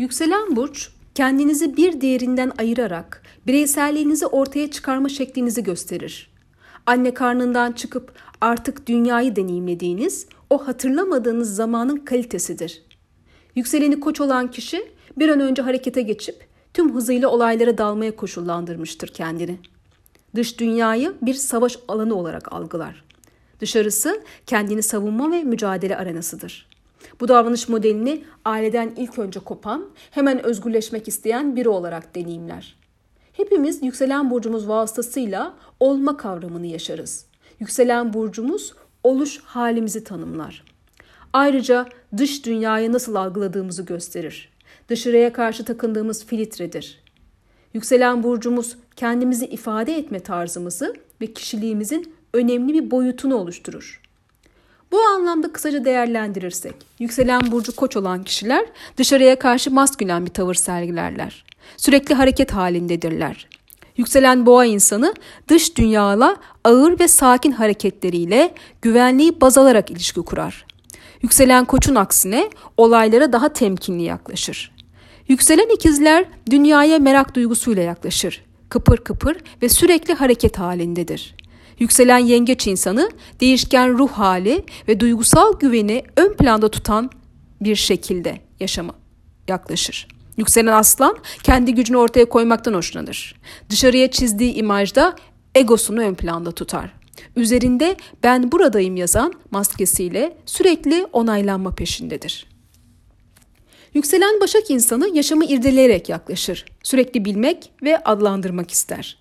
Yükselen burç kendinizi bir diğerinden ayırarak bireyselliğinizi ortaya çıkarma şeklinizi gösterir. Anne karnından çıkıp artık dünyayı deneyimlediğiniz, o hatırlamadığınız zamanın kalitesidir. Yükseleni koç olan kişi bir an önce harekete geçip tüm hızıyla olaylara dalmaya koşullandırmıştır kendini. Dış dünyayı bir savaş alanı olarak algılar. Dışarısı kendini savunma ve mücadele arenasıdır. Bu davranış modelini aileden ilk önce kopan, hemen özgürleşmek isteyen biri olarak deneyimler. Hepimiz yükselen burcumuz vasıtasıyla olma kavramını yaşarız. Yükselen burcumuz oluş halimizi tanımlar. Ayrıca dış dünyayı nasıl algıladığımızı gösterir. Dışarıya karşı takındığımız filtredir. Yükselen burcumuz kendimizi ifade etme tarzımızı ve kişiliğimizin önemli bir boyutunu oluşturur. Bu anlamda kısaca değerlendirirsek, yükselen burcu koç olan kişiler dışarıya karşı maskülen bir tavır sergilerler. Sürekli hareket halindedirler. Yükselen boğa insanı dış dünyayla ağır ve sakin hareketleriyle güvenliği baz alarak ilişki kurar. Yükselen koçun aksine olaylara daha temkinli yaklaşır. Yükselen ikizler dünyaya merak duygusuyla yaklaşır. Kıpır kıpır ve sürekli hareket halindedir. Yükselen yengeç insanı değişken ruh hali ve duygusal güveni ön planda tutan bir şekilde yaşama yaklaşır. Yükselen aslan kendi gücünü ortaya koymaktan hoşlanır. Dışarıya çizdiği imajda egosunu ön planda tutar. Üzerinde ben buradayım yazan maskesiyle sürekli onaylanma peşindedir. Yükselen Başak insanı yaşamı irdeleyerek yaklaşır. Sürekli bilmek ve adlandırmak ister.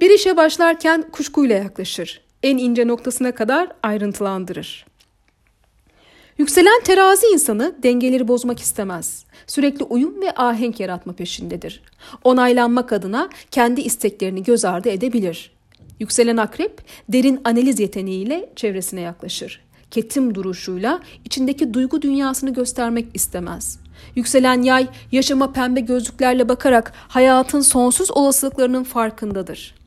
Bir işe başlarken kuşkuyla yaklaşır. En ince noktasına kadar ayrıntılandırır. Yükselen terazi insanı dengeleri bozmak istemez. Sürekli uyum ve ahenk yaratma peşindedir. Onaylanmak adına kendi isteklerini göz ardı edebilir. Yükselen akrep derin analiz yeteneğiyle çevresine yaklaşır. Ketim duruşuyla içindeki duygu dünyasını göstermek istemez. Yükselen yay yaşama pembe gözlüklerle bakarak hayatın sonsuz olasılıklarının farkındadır.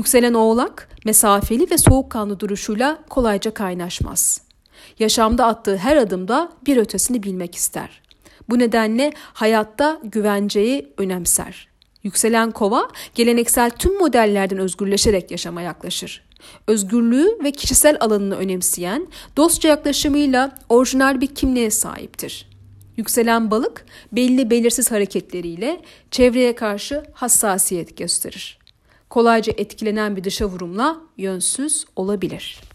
Yükselen oğlak mesafeli ve soğukkanlı duruşuyla kolayca kaynaşmaz. Yaşamda attığı her adımda bir ötesini bilmek ister. Bu nedenle hayatta güvenceyi önemser. Yükselen kova geleneksel tüm modellerden özgürleşerek yaşama yaklaşır. Özgürlüğü ve kişisel alanını önemseyen, dostça yaklaşımıyla orijinal bir kimliğe sahiptir. Yükselen balık belli belirsiz hareketleriyle çevreye karşı hassasiyet gösterir. Kolayca etkilenen bir dışa vurumla yönsüz olabilir.''